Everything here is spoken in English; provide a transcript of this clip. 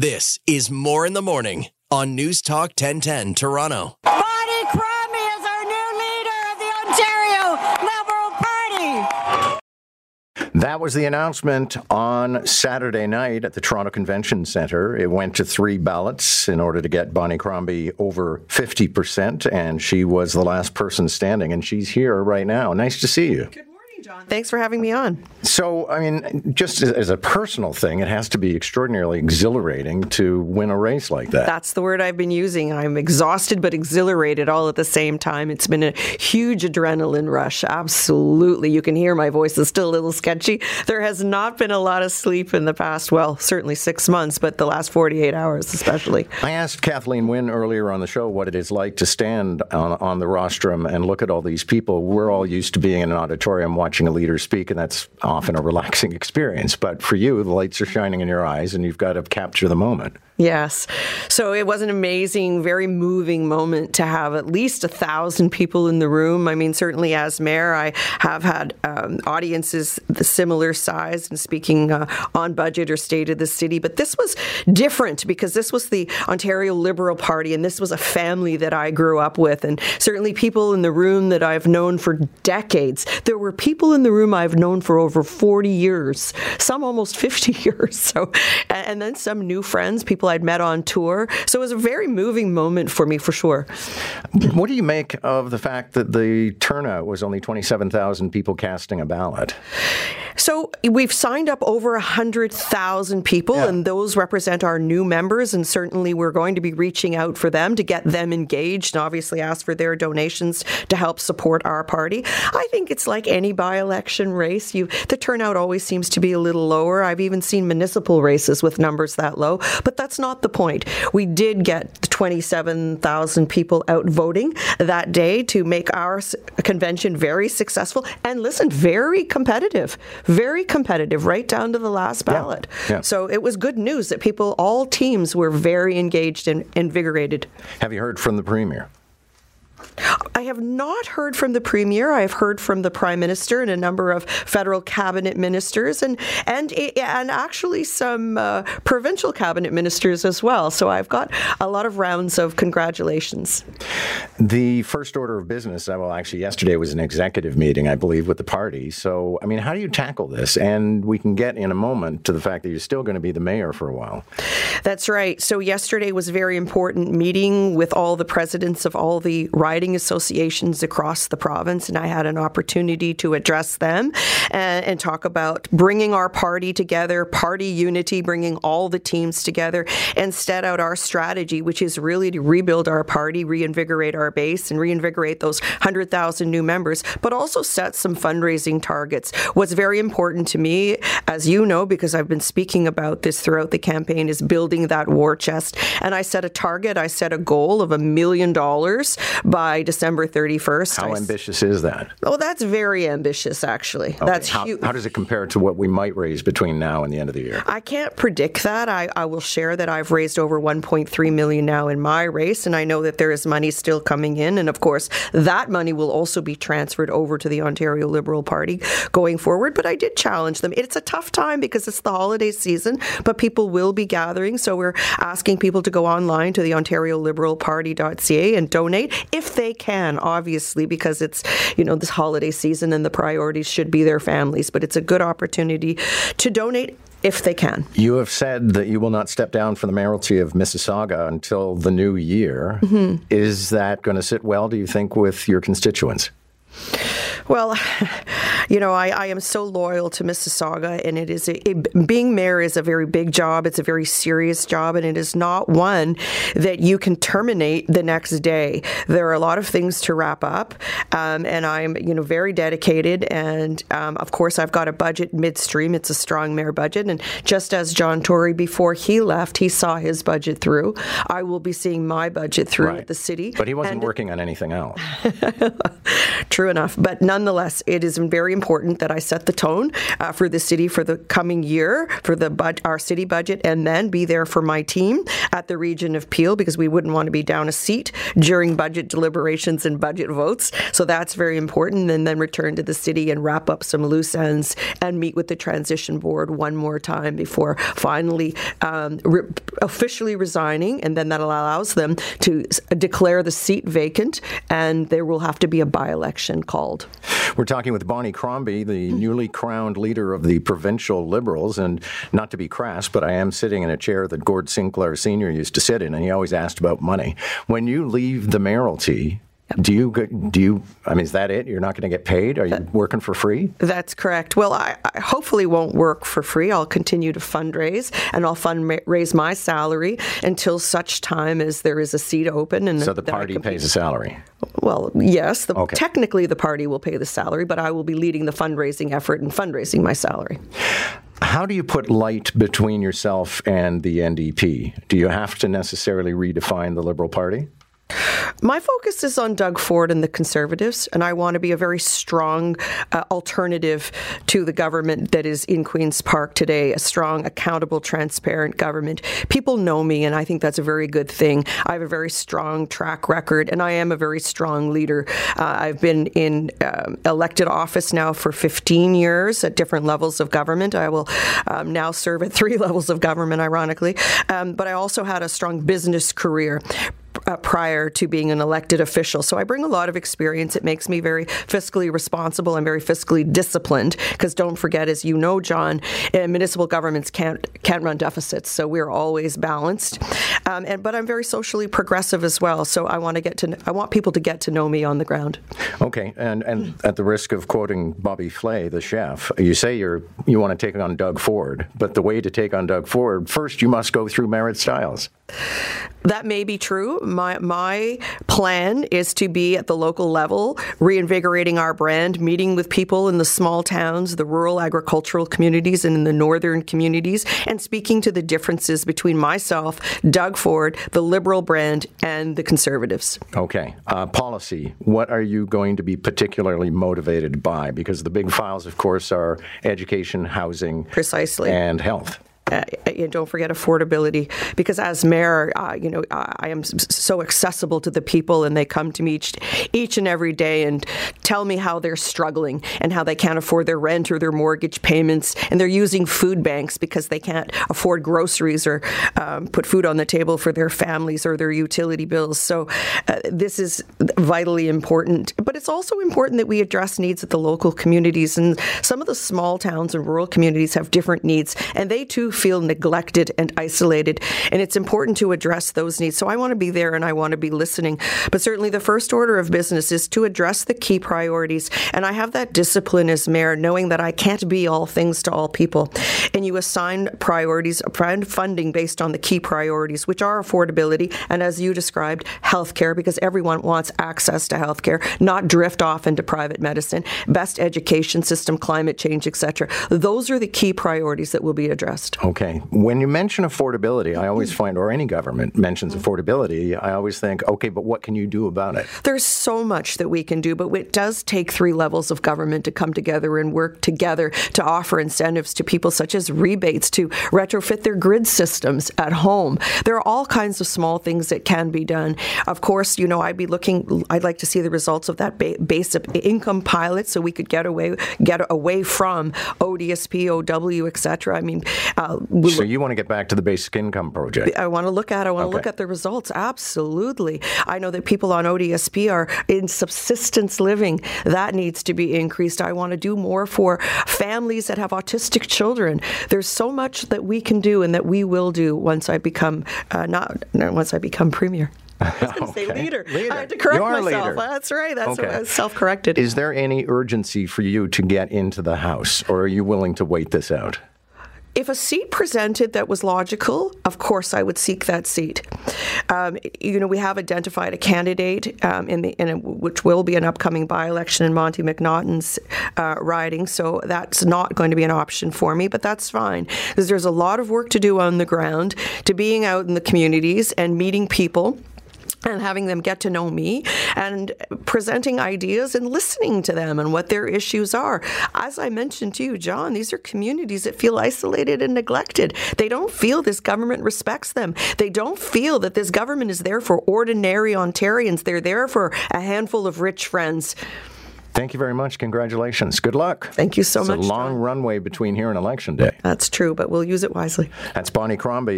This is Moore in the Morning on News Talk 1010 Toronto. Bonnie Crombie is our new leader of the Ontario Liberal Party. That was the announcement on Saturday night at the Toronto Convention Centre. It went to three ballots in order to get Bonnie Crombie over 50%, and she was the last person standing, and she's here right now. Nice to see you. John. Thanks for having me on. So, I mean, just as a personal thing, it has to be extraordinarily exhilarating to win a race like that. That's the word I've been using. I'm exhausted but exhilarated all at the same time. It's been a huge adrenaline rush. Absolutely. You can hear my voice is still a little sketchy. There has not been a lot of sleep in the past, well, certainly six months, but the last 48 hours especially. I asked Kathleen Wynne earlier on the show what it is like to stand on, on the rostrum and look at all these people. We're all used to being in an auditorium watching a leader speak, and that's often a relaxing experience. But for you, the lights are shining in your eyes, and you've got to capture the moment. Yes. So it was an amazing, very moving moment to have at least a thousand people in the room. I mean, certainly as mayor, I have had um, audiences the similar size and speaking uh, on budget or state of the city. But this was different because this was the Ontario Liberal Party and this was a family that I grew up with. And certainly people in the room that I've known for decades. There were people in the room I've known for over 40 years, some almost 50 years. So, and then some new friends, people people I'd met on tour. So it was a very moving moment for me, for sure. What do you make of the fact that the turnout was only 27,000 people casting a ballot? So we've signed up over 100,000 people, yeah. and those represent our new members. And certainly we're going to be reaching out for them to get them engaged and obviously ask for their donations to help support our party. I think it's like any by election race. You, the turnout always seems to be a little lower. I've even seen municipal races with numbers that low, but that's not the point. We did get 27,000 people out voting that day to make our convention very successful and listen, very competitive very competitive right down to the last ballot. Yeah. Yeah. So it was good news that people, all teams, were very engaged and invigorated. Have you heard from the Premier? I have not heard from the premier. I have heard from the prime minister and a number of federal cabinet ministers, and and and actually some uh, provincial cabinet ministers as well. So I've got a lot of rounds of congratulations. The first order of business. Uh, well, actually, yesterday was an executive meeting, I believe, with the party. So I mean, how do you tackle this? And we can get in a moment to the fact that you're still going to be the mayor for a while. That's right. So yesterday was a very important meeting with all the presidents of all the riding associations across the province, and I had an opportunity to address them and, and talk about bringing our party together, party unity, bringing all the teams together, and set out our strategy, which is really to rebuild our party, reinvigorate our base, and reinvigorate those 100,000 new members, but also set some fundraising targets. What's very important to me, as you know, because I've been speaking about this throughout the campaign, is building that war chest. And I set a target, I set a goal of a million dollars by by December 31st. How I ambitious is that? Oh, that's very ambitious, actually. Okay. That's how, huge. How does it compare to what we might raise between now and the end of the year? I can't predict that. I, I will share that I've raised over 1.3 million now in my race, and I know that there is money still coming in. And of course, that money will also be transferred over to the Ontario Liberal Party going forward. But I did challenge them. It's a tough time because it's the holiday season, but people will be gathering. So we're asking people to go online to the Ontario Liberal Party.ca and donate if they can, obviously, because it's, you know, this holiday season and the priorities should be their families. But it's a good opportunity to donate if they can. You have said that you will not step down from the mayoralty of Mississauga until the new year. Mm-hmm. Is that going to sit well, do you think, with your constituents? Well, you know, I, I am so loyal to Mississauga, and it is a, it, being mayor is a very big job. It's a very serious job, and it is not one that you can terminate the next day. There are a lot of things to wrap up, um, and I'm you know very dedicated. And um, of course, I've got a budget midstream. It's a strong mayor budget, and just as John Tory before he left, he saw his budget through. I will be seeing my budget through right. the city. But he wasn't and working on anything else. True enough, but nonetheless, it is very important that I set the tone uh, for the city for the coming year, for the bud- our city budget, and then be there for my team at the region of Peel because we wouldn't want to be down a seat during budget deliberations and budget votes. So that's very important. And then return to the city and wrap up some loose ends and meet with the transition board one more time before finally um, re- officially resigning. And then that allows them to declare the seat vacant, and there will have to be a by election called. We're talking with Bonnie Crombie, the newly crowned leader of the provincial Liberals. And not to be crass, but I am sitting in a chair that Gord Sinclair Sr. used to sit in, and he always asked about money. When you leave the mayoralty, do you do you? I mean, is that it? You're not going to get paid? Are you working for free? That's correct. Well, I, I, hopefully won't work for free. I'll continue to fundraise, and I'll fundraise my salary until such time as there is a seat open. And so the party pays the salary. Well, yes. The, Okay. Technically, the party will pay the salary, but I will be leading the fundraising effort and fundraising my salary. How do you put light between yourself and the NDP? Do you have to necessarily redefine the Liberal Party? My focus is on Doug Ford and the Conservatives, and I want to be a very strong uh, alternative to the government that is in Queen's Park today, a strong, accountable, transparent government. People know me, and I think that's a very good thing. I have a very strong track record, and I am a very strong leader. Uh, I've been in um, elected office now for 15 years at different levels of government. I will um, now serve at three levels of government, ironically. Um, but I also had a strong business career uh, prior to being an elected official. So I bring a lot of experience. It makes me very fiscally responsible and very fiscally disciplined. Because don't forget, as you know, John, uh, municipal governments can't can't run deficits. So we're always balanced. Um, and but I'm very socially progressive as well. So I want to get to I want people to get to know me on the ground. Okay, and and at the risk of quoting Bobby Flay, the chef, you say you're you want to take on Doug Ford, but the way to take on Doug Ford, first you must go through Marit Stiles. That may be true. My my plan is to be at the local level, reinvigorating our brand, meeting with people in the small towns, the rural agricultural communities, and in the northern communities, and speaking to the differences between myself, Doug Ford, the Liberal brand, and the Conservatives. Okay, uh, policy. What are you going to be particularly motivated by? Because the big files, of course, are education, housing, Precisely. and health. Uh, don't forget affordability. Because as mayor uh, you know I I am so accessible to the people and they come to me each, each and every day and tell me how they're struggling and how they can't afford their rent or their mortgage payments. And they're using food banks because they can't afford groceries or um, put food on the table for their families or their utility bills. So uh, this is vitally important. But it's also important that we address needs at the local communities. And some of the small towns and rural communities have different needs. And they too feel neglected and isolated and it's important to address those needs. So i want to be there and i want to be listening. But certainly the first order of business is to address the key priorities and i have that discipline as mayor knowing that i can't be all things to all people. And you assign priorities funding based on the key priorities which are affordability and as you described healthcare because everyone wants access to healthcare not drift off into private medicine best education system climate change etc those are the key priorities that will be addressed Okay. When you mention affordability, I always find, or any government mentions affordability, I always think, okay, but what can you do about it? There's so much that we can do, but it does take three levels of government to come together and work together to offer incentives to people, such as rebates to retrofit their grid systems at home. There are all kinds of small things that can be done. Of course, you know, I'd be looking. I'd like to see the results of that ba- basic income pilot, so we could get away get away from ODSP, OW, etc. I mean, uh, we So you want to get back to the basic income project? I want to look at. I want to look at the results. Absolutely. I know that people on ODSP are in subsistence living. That needs to be increased. I want to do more for families that have autistic children. There's so much that we can do and that we will do once I become uh, not no, once I become premier. I was going to say leader. Leader. I had to correct myself. leader. That's right. That's Okay. self-corrected. Is there any urgency for you to get into the House, or are you willing to wait this out? If a seat presented that was logical, of course I would seek that seat. Um, you know, we have identified a candidate um, in the in a, which will be an upcoming by-election in Monte McNaughton's uh, riding, so that's not going to be an option for me, but that's fine because there's a lot of work to do on the ground, to being out in the communities and meeting people and having them get to know me and presenting ideas and listening to them and what their issues are. As I mentioned to you, John, these are communities that feel isolated and neglected. They don't feel this government respects them. They don't feel that this government is there for ordinary Ontarians. They're there for a handful of rich friends. Thank you very much. Congratulations. Good luck. Thank you so it's much. It's a long John. runway between here and Election Day. That's true, but we'll use it wisely. That's Bonnie Crombie.